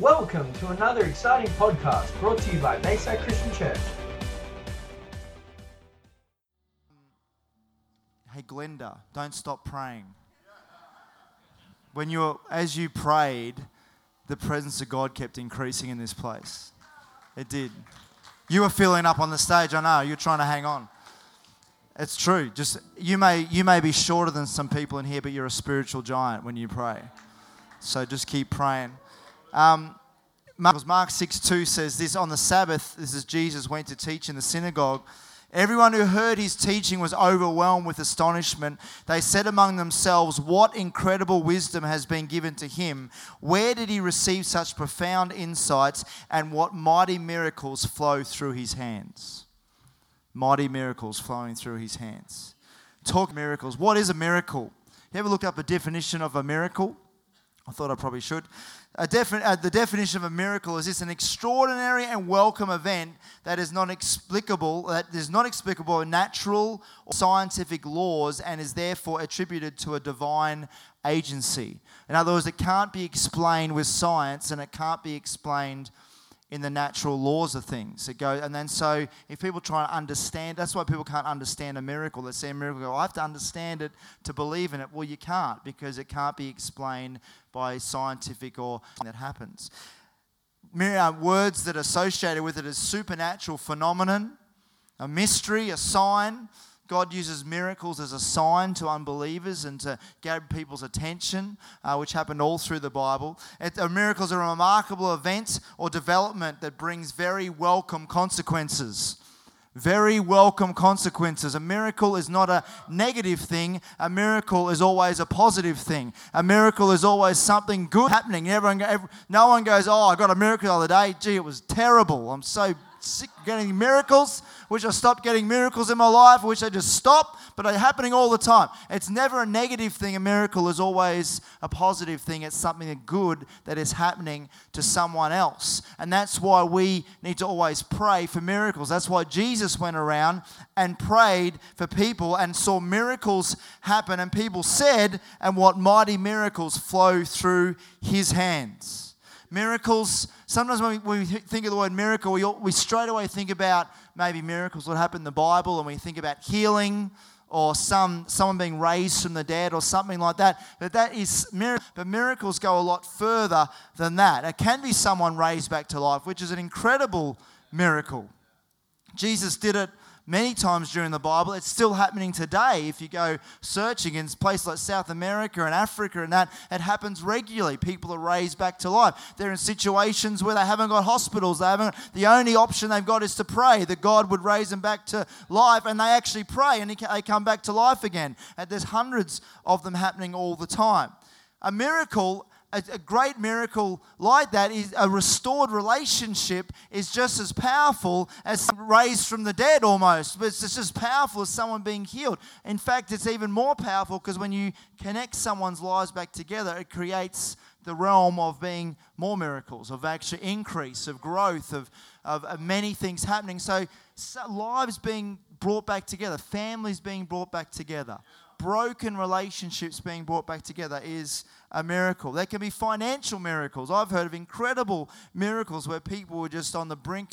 Welcome to another exciting podcast brought to you by Bayside Christian Church. Hey, Glenda, don't stop praying. When you, as you prayed, the presence of God kept increasing in this place. It did. You were filling up on the stage. I know you're trying to hang on. It's true. Just you may you may be shorter than some people in here, but you're a spiritual giant when you pray. So just keep praying. Um, Mark, Mark 6 2 says this on the Sabbath, this is Jesus went to teach in the synagogue. Everyone who heard his teaching was overwhelmed with astonishment. They said among themselves, What incredible wisdom has been given to him? Where did he receive such profound insights? And what mighty miracles flow through his hands? Mighty miracles flowing through his hands. Talk miracles. What is a miracle? You ever look up a definition of a miracle? I thought I probably should. Uh, the definition of a miracle is this an extraordinary and welcome event that is not explicable, that is not explicable in natural or scientific laws and is therefore attributed to a divine agency. In other words, it can't be explained with science and it can't be explained in the natural laws of things. It goes, and then so if people try to understand, that's why people can't understand a miracle. They see a miracle, go, I have to understand it to believe in it. Well, you can't because it can't be explained by scientific or that happens. Words that are associated with it as supernatural phenomenon, a mystery, a sign. God uses miracles as a sign to unbelievers and to grab people's attention, uh, which happened all through the Bible. It, a miracle is a remarkable event or development that brings very welcome consequences. Very welcome consequences. A miracle is not a negative thing. A miracle is always a positive thing. A miracle is always something good happening. Everyone, every, no one goes, "Oh, I got a miracle the other day. Gee, it was terrible. I'm so getting miracles. Wish I stopped getting miracles in my life. Wish I just stopped." But they're happening all the time. It's never a negative thing. A miracle is always a positive thing. It's something good that is happening to someone else. And that's why we need to always pray for miracles. That's why Jesus went around and prayed for people and saw miracles happen. And people said, and what mighty miracles flow through his hands. Miracles, sometimes when we, when we think of the word miracle, we, we straight away think about maybe miracles that happen in the Bible and we think about healing or some someone being raised from the dead or something like that. But that is. But miracles go a lot further than that. It can be someone raised back to life, which is an incredible miracle. Jesus did it many times during the Bible. It's still happening today. If you go searching in places like South America and Africa and that, it happens regularly. People are raised back to life. They're in situations where they haven't got hospitals. They haven't. The only option they've got is to pray that God would raise them back to life, and they actually pray and they come back to life again. And there's hundreds of them happening all the time. A miracle a, a great miracle like that is a restored relationship is just as powerful as raised from the dead almost but it's just as powerful as someone being healed. In fact it's even more powerful because when you connect someone's lives back together it creates the realm of being more miracles of actual increase of growth of, of, of many things happening. So, so lives being brought back together families being brought back together broken relationships being brought back together is a miracle. There can be financial miracles. I've heard of incredible miracles where people were just on the brink,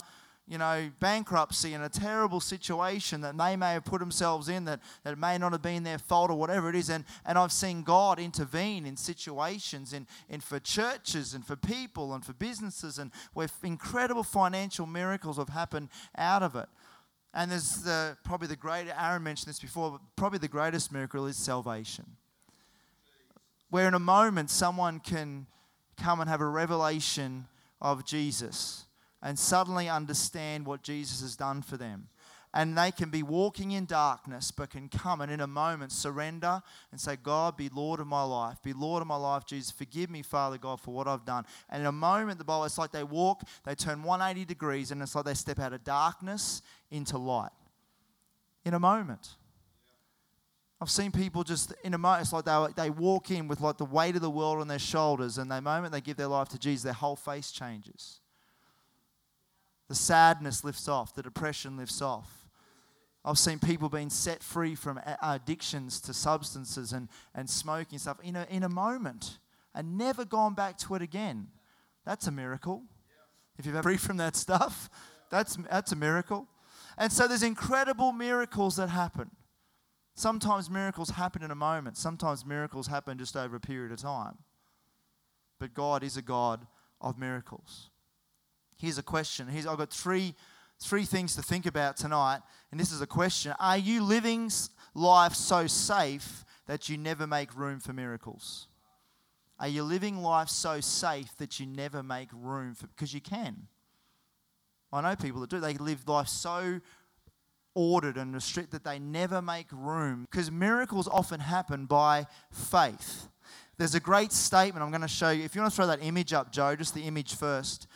you know, bankruptcy and a terrible situation that they may have put themselves in that, that may not have been their fault or whatever it is. And, and I've seen God intervene in situations in, in for churches and for people and for businesses and where incredible financial miracles have happened out of it. And there's the probably the great Aaron mentioned this before, but probably the greatest miracle is salvation. Where in a moment someone can come and have a revelation of Jesus and suddenly understand what Jesus has done for them. And they can be walking in darkness, but can come and in a moment surrender and say, God, be Lord of my life. Be Lord of my life, Jesus. Forgive me, Father God, for what I've done. And in a moment, the Bible, it's like they walk, they turn 180 degrees, and it's like they step out of darkness into light. In a moment. I've seen people just in a moment, it's like they, they walk in with like the weight of the world on their shoulders, and the moment they give their life to Jesus, their whole face changes. The sadness lifts off, the depression lifts off. I've seen people being set free from addictions to substances and, and smoking stuff in a, in a moment and never gone back to it again. That's a miracle. If you've ever free from that stuff, that's, that's a miracle. And so there's incredible miracles that happen. Sometimes miracles happen in a moment, sometimes miracles happen just over a period of time. But God is a God of miracles. Here's a question. Here's, I've got three, three things to think about tonight, and this is a question. Are you living life so safe that you never make room for miracles? Are you living life so safe that you never make room for because you can? I know people that do. They live life so ordered and restricted that they never make room because miracles often happen by faith. There's a great statement I'm going to show you. If you want to throw that image up, Joe, just the image first.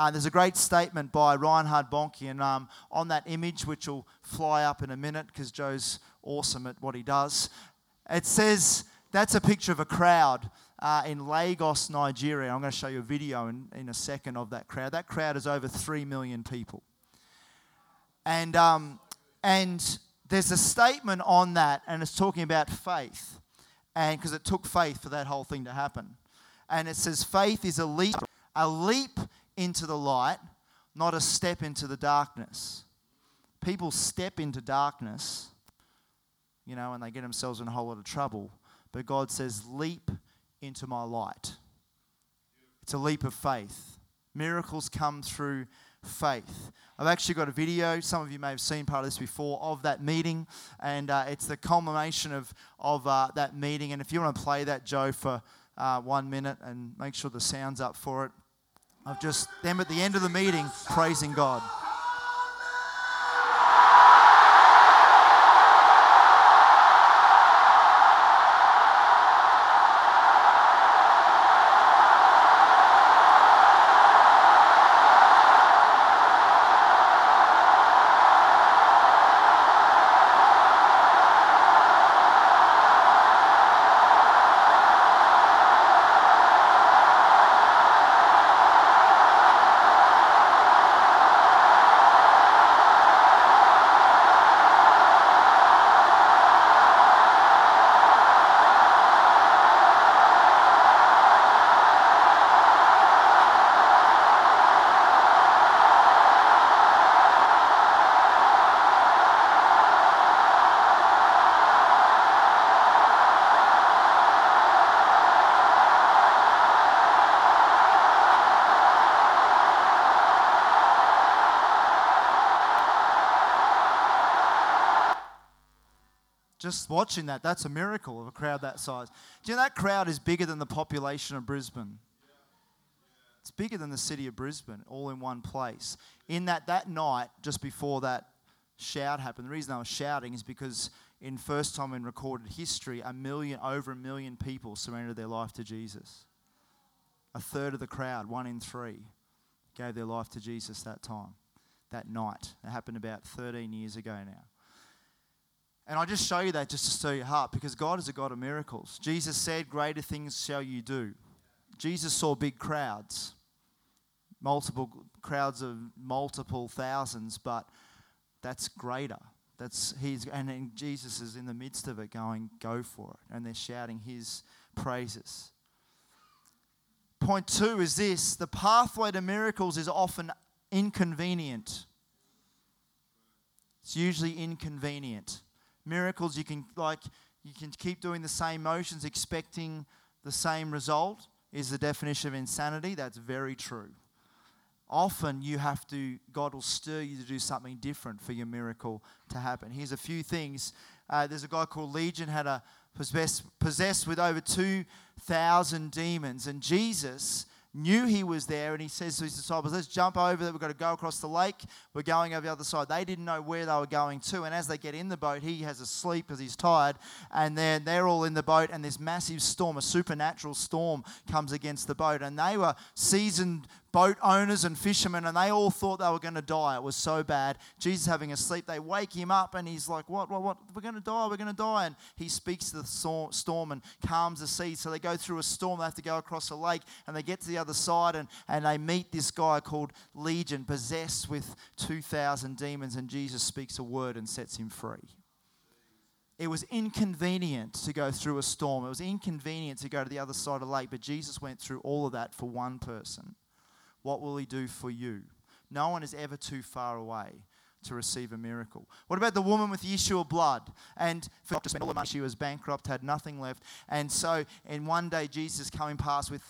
Uh, there's a great statement by Reinhard Bonnke, and um, on that image, which will fly up in a minute because Joe's awesome at what he does, it says that's a picture of a crowd uh, in Lagos, Nigeria. I'm going to show you a video in, in a second of that crowd. That crowd is over 3 million people. And, um, and there's a statement on that, and it's talking about faith. And because it took faith for that whole thing to happen. And it says, faith is a leap, a leap into the light, not a step into the darkness. People step into darkness, you know, and they get themselves in a whole lot of trouble. But God says, leap into my light. It's a leap of faith. Miracles come through faith. I've actually got a video, some of you may have seen part of this before, of that meeting, and uh, it's the culmination of, of uh, that meeting. And if you want to play that, Joe, for uh, one minute and make sure the sound's up for it, of just them at the end of the meeting praising God. Just watching that, that's a miracle of a crowd that size. Do you know that crowd is bigger than the population of Brisbane? It's bigger than the city of Brisbane, all in one place. In that, that night, just before that shout happened, the reason I was shouting is because in first time in recorded history, a million, over a million people surrendered their life to Jesus. A third of the crowd, one in three, gave their life to Jesus that time, that night. It happened about 13 years ago now. And I just show you that just to stir your heart because God is a God of miracles. Jesus said, Greater things shall you do. Jesus saw big crowds, multiple crowds of multiple thousands, but that's greater. That's he's and Jesus is in the midst of it going, go for it. And they're shouting his praises. Point two is this the pathway to miracles is often inconvenient. It's usually inconvenient miracles, you can like you can keep doing the same motions expecting the same result is the definition of insanity. That's very true. Often you have to, God will stir you to do something different for your miracle to happen. Here's a few things. Uh, there's a guy called Legion, had a possessed, possessed with over 2,000 demons. And Jesus knew he was there, and he says to his disciples, Let's jump over there. We've got to go across the lake. We're going over the other side. They didn't know where they were going to. And as they get in the boat, he has a sleep because he's tired. And then they're all in the boat, and this massive storm, a supernatural storm, comes against the boat. And they were seasoned boat owners and fishermen, and they all thought they were going to die. It was so bad. Jesus having a sleep, they wake him up, and he's like, What, what, what? We're going to die, we're going to die. And he speaks to the storm and calms the sea. So they go through a storm, they have to go across a lake, and they get to the other side, and, and they meet this guy called Legion, possessed with 2,000 demons, and Jesus speaks a word and sets him free. It was inconvenient to go through a storm. It was inconvenient to go to the other side of the lake, but Jesus went through all of that for one person what will he do for you? No one is ever too far away to receive a miracle. What about the woman with the issue of blood? And for to spend all the money, she was bankrupt, had nothing left. And so, in one day Jesus coming past with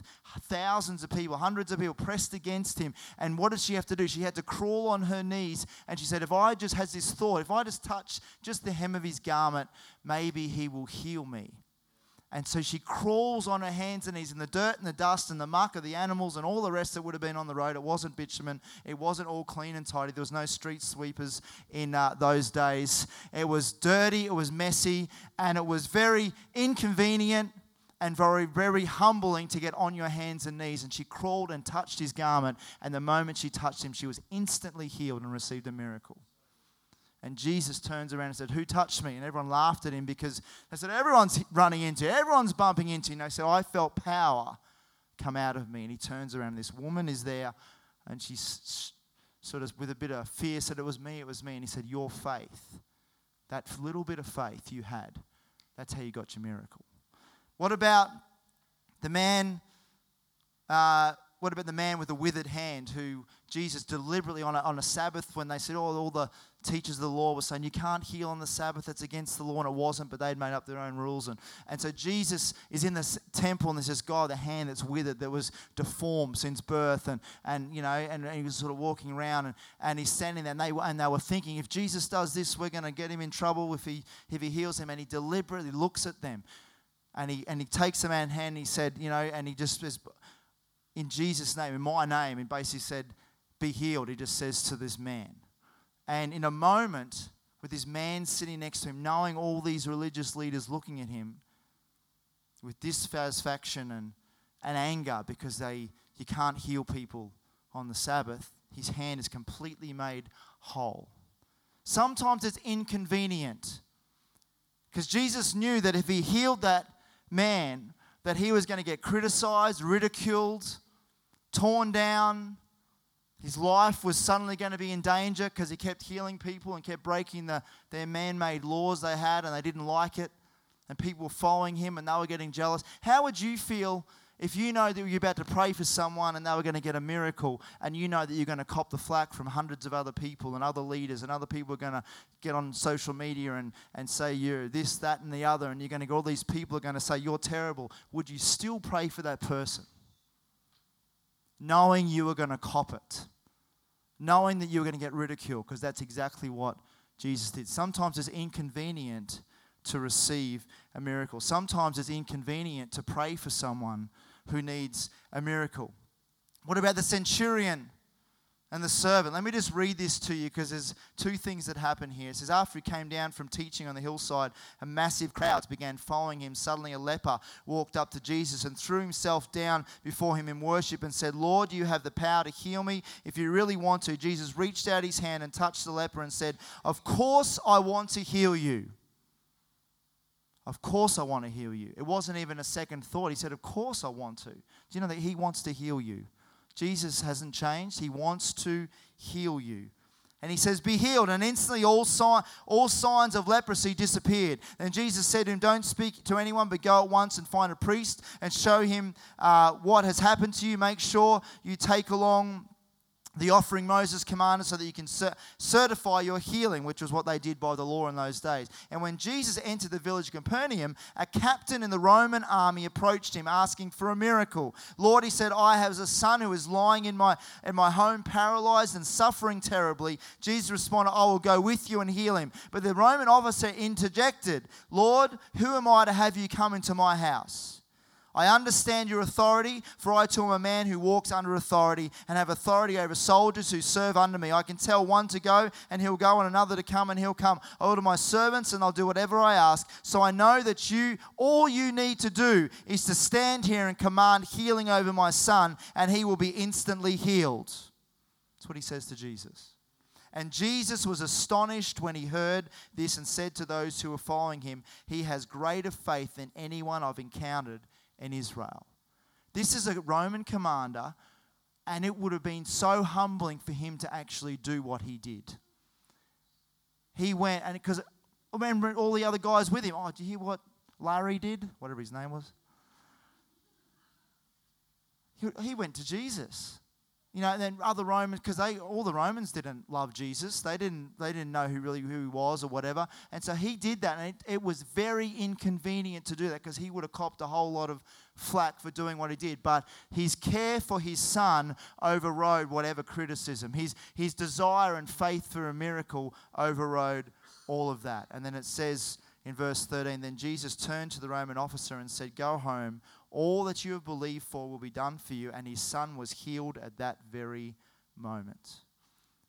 thousands of people, hundreds of people pressed against him. And what did she have to do? She had to crawl on her knees. And she said, If I just has this thought, if I just touch just the hem of his garment, maybe he will heal me. And so she crawls on her hands and knees in the dirt and the dust and the muck of the animals and all the rest that would have been on the road. It wasn't bitumen. It wasn't all clean and tidy. There was no street sweepers in uh, those days. It was dirty, it was messy, and it was very inconvenient and very, very humbling to get on your hands and knees. And she crawled and touched his garment. And the moment she touched him, she was instantly healed and received a miracle. And Jesus turns around and said, Who touched me? And everyone laughed at him because they said, Everyone's running into everyone's bumping into. And they said, I felt power come out of me. And he turns around, this woman is there, and she's sort of with a bit of fear said, It was me, it was me. And he said, Your faith, that little bit of faith you had, that's how you got your miracle. What about the man? Uh, what about the man with the withered hand who Jesus deliberately on a, on a Sabbath when they said, oh, all the teachers of the law were saying, you can't heal on the Sabbath, it's against the law, and it wasn't, but they'd made up their own rules. And, and so Jesus is in the temple and there's this guy the hand that's withered, that was deformed since birth, and, and you know, and, and he was sort of walking around and, and he's standing there, and they, and they were thinking, if Jesus does this, we're going to get him in trouble if he, if he heals him. And he deliberately looks at them and he, and he takes the man's hand and he said, you know, and he just says, in Jesus' name, in my name, and basically said, Be healed. He just says to this man. And in a moment, with this man sitting next to him, knowing all these religious leaders looking at him with dissatisfaction and, and anger because they you can't heal people on the Sabbath, his hand is completely made whole. Sometimes it's inconvenient because Jesus knew that if he healed that man, that he was going to get criticized, ridiculed, torn down. His life was suddenly going to be in danger because he kept healing people and kept breaking the, their man made laws they had and they didn't like it. And people were following him and they were getting jealous. How would you feel if you know that you're about to pray for someone and they were going to get a miracle and you know that you're going to cop the flack from hundreds of other people and other leaders and other people are going to get on social media and, and say you're this, that, and the other, and you're going to get all these people are going to say you're terrible, would you still pray for that person? Knowing you were going to cop it, knowing that you were going to get ridiculed, because that's exactly what Jesus did. Sometimes it's inconvenient to receive a miracle. Sometimes it's inconvenient to pray for someone who needs a miracle. What about the centurion and the servant? Let me just read this to you because there's two things that happen here. It says, After he came down from teaching on the hillside, a massive crowds began following him. Suddenly, a leper walked up to Jesus and threw himself down before him in worship and said, Lord, you have the power to heal me if you really want to. Jesus reached out his hand and touched the leper and said, Of course, I want to heal you. Of course, I want to heal you. It wasn't even a second thought. He said, Of course, I want to. Do you know that He wants to heal you? Jesus hasn't changed. He wants to heal you. And he says, Be healed. And instantly all, sign, all signs of leprosy disappeared. And Jesus said to him, Don't speak to anyone, but go at once and find a priest and show him uh, what has happened to you. Make sure you take along the offering Moses commanded so that you can certify your healing, which was what they did by the law in those days. And when Jesus entered the village of Capernaum, a captain in the Roman army approached him asking for a miracle. Lord, he said, I have a son who is lying in my, in my home, paralyzed and suffering terribly. Jesus responded, I will go with you and heal him. But the Roman officer interjected, Lord, who am I to have you come into my house? I understand your authority, for I too am a man who walks under authority and have authority over soldiers who serve under me. I can tell one to go, and he'll go, and another to come, and he'll come. I order my servants, and I'll do whatever I ask. So I know that you, all you need to do is to stand here and command healing over my son, and he will be instantly healed. That's what he says to Jesus. And Jesus was astonished when he heard this and said to those who were following him, He has greater faith than anyone I've encountered in Israel. This is a Roman commander, and it would have been so humbling for him to actually do what he did. He went, and because remember all the other guys with him. Oh, did you hear what Larry did? Whatever his name was. He, he went to Jesus. You know, and then other Romans, because they all the Romans didn't love Jesus. They didn't they didn't know who really who he was or whatever. And so he did that, and it, it was very inconvenient to do that because he would have copped a whole lot of flack for doing what he did. But his care for his son overrode whatever criticism. His his desire and faith for a miracle overrode all of that. And then it says in verse 13, then Jesus turned to the Roman officer and said, Go home all that you have believed for will be done for you. And his son was healed at that very moment.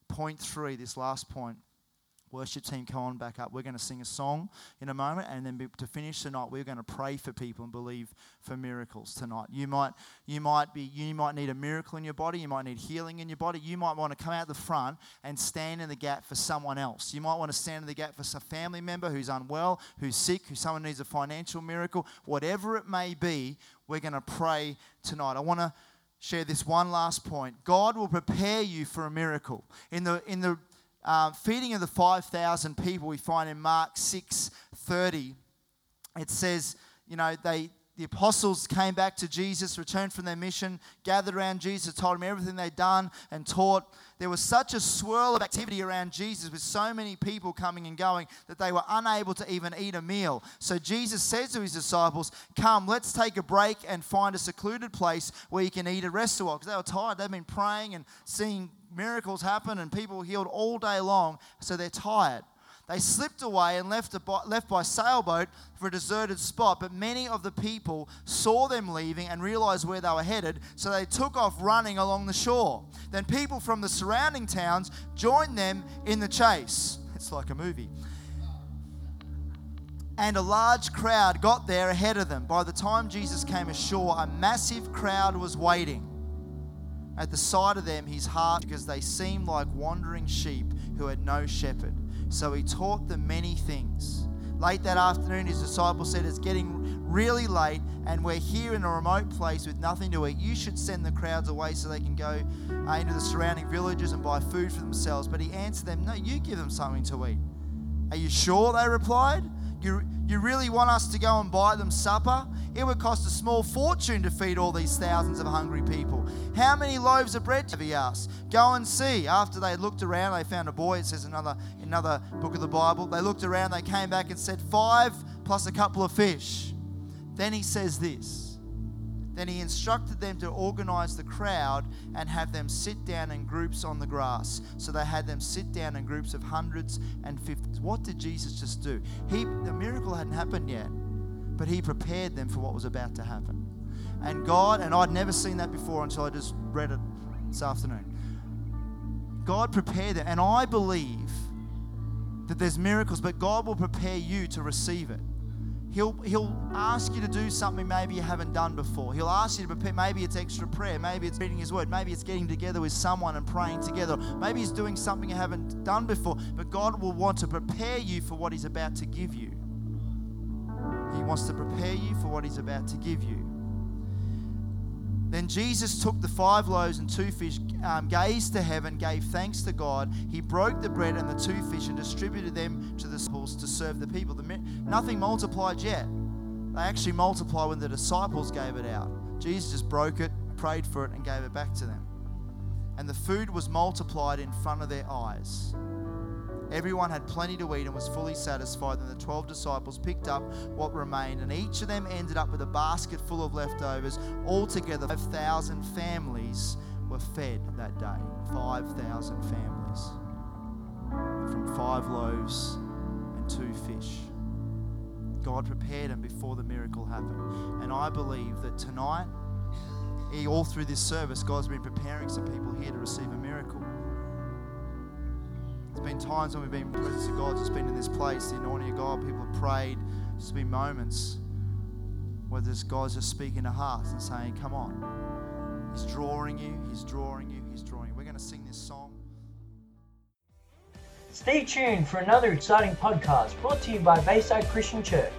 Point three, this last point. Worship team, come on back up. We're going to sing a song in a moment, and then to finish tonight, we're going to pray for people and believe for miracles tonight. You might, you might be, you might need a miracle in your body. You might need healing in your body. You might want to come out the front and stand in the gap for someone else. You might want to stand in the gap for a family member who's unwell, who's sick, who someone needs a financial miracle. Whatever it may be, we're going to pray tonight. I want to share this one last point. God will prepare you for a miracle. In the in the uh, feeding of the 5,000 people, we find in Mark 6 30, it says, you know, they, the apostles came back to Jesus, returned from their mission, gathered around Jesus, told him everything they'd done and taught. There was such a swirl of activity around Jesus with so many people coming and going that they were unable to even eat a meal. So Jesus says to his disciples, Come, let's take a break and find a secluded place where you can eat and rest a while. Because they were tired. They'd been praying and seeing miracles happen and people healed all day long, so they're tired. They slipped away and left, left by sailboat for a deserted spot, but many of the people saw them leaving and realized where they were headed, so they took off running along the shore. Then people from the surrounding towns joined them in the chase. It's like a movie. And a large crowd got there ahead of them. By the time Jesus came ashore, a massive crowd was waiting. At the sight of them, his heart, because they seemed like wandering sheep who had no shepherd. So he taught them many things. Late that afternoon, his disciples said, It's getting really late, and we're here in a remote place with nothing to eat. You should send the crowds away so they can go uh, into the surrounding villages and buy food for themselves. But he answered them, No, you give them something to eat. Are you sure? They replied. You, you really want us to go and buy them supper? It would cost a small fortune to feed all these thousands of hungry people. How many loaves of bread have he asked? Go and see. After they looked around, they found a boy. It says another another book of the Bible. They looked around, they came back and said, Five plus a couple of fish. Then he says this. Then he instructed them to organize the crowd and have them sit down in groups on the grass. So they had them sit down in groups of hundreds and fifties. What did Jesus just do? He, the miracle hadn't happened yet, but he prepared them for what was about to happen. And God, and I'd never seen that before until I just read it this afternoon. God prepared them, and I believe that there's miracles, but God will prepare you to receive it. He'll, he'll ask you to do something maybe you haven't done before. He'll ask you to prepare. Maybe it's extra prayer. Maybe it's reading His Word. Maybe it's getting together with someone and praying together. Maybe He's doing something you haven't done before. But God will want to prepare you for what He's about to give you. He wants to prepare you for what He's about to give you. Then Jesus took the five loaves and two fish, um, gazed to heaven, gave thanks to God. He broke the bread and the two fish and distributed them to the disciples to serve the people. The, nothing multiplied yet. They actually multiplied when the disciples gave it out. Jesus just broke it, prayed for it, and gave it back to them. And the food was multiplied in front of their eyes. Everyone had plenty to eat and was fully satisfied. Then the 12 disciples picked up what remained, and each of them ended up with a basket full of leftovers. Altogether, 5,000 families were fed that day. 5,000 families from five loaves and two fish. God prepared them before the miracle happened. And I believe that tonight, all through this service, God's been preparing some people here to receive a miracle. There's been times when we've been in the presence of God, just been in this place, the anointing of God, people have prayed. There's been moments where this God's just speaking to hearts and saying, Come on. He's drawing you, He's drawing you, He's drawing you. We're going to sing this song. Stay tuned for another exciting podcast brought to you by Bayside Christian Church.